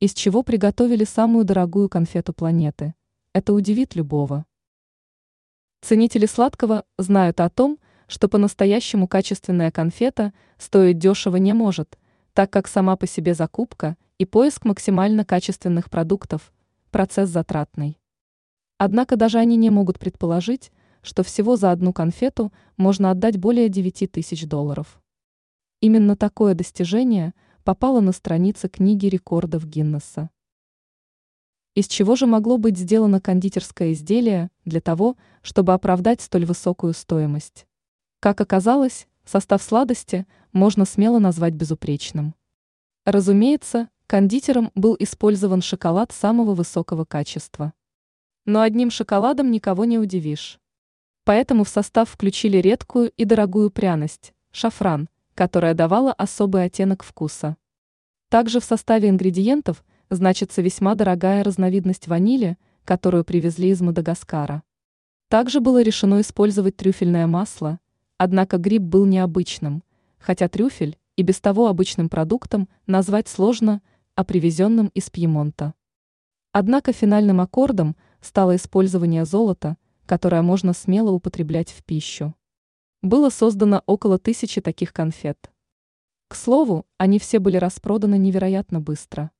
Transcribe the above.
из чего приготовили самую дорогую конфету планеты. Это удивит любого. Ценители сладкого знают о том, что по-настоящему качественная конфета стоить дешево не может, так как сама по себе закупка и поиск максимально качественных продуктов – процесс затратный. Однако даже они не могут предположить, что всего за одну конфету можно отдать более 9 тысяч долларов. Именно такое достижение попало на страницы книги рекордов Гиннесса. Из чего же могло быть сделано кондитерское изделие для того, чтобы оправдать столь высокую стоимость? Как оказалось, состав сладости можно смело назвать безупречным. Разумеется, кондитером был использован шоколад самого высокого качества. Но одним шоколадом никого не удивишь. Поэтому в состав включили редкую и дорогую пряность – шафран, которая давала особый оттенок вкуса. Также в составе ингредиентов – значится весьма дорогая разновидность ванили, которую привезли из Мадагаскара. Также было решено использовать трюфельное масло, однако гриб был необычным, хотя трюфель и без того обычным продуктом назвать сложно, а привезенным из Пьемонта. Однако финальным аккордом стало использование золота, которое можно смело употреблять в пищу. Было создано около тысячи таких конфет. К слову, они все были распроданы невероятно быстро.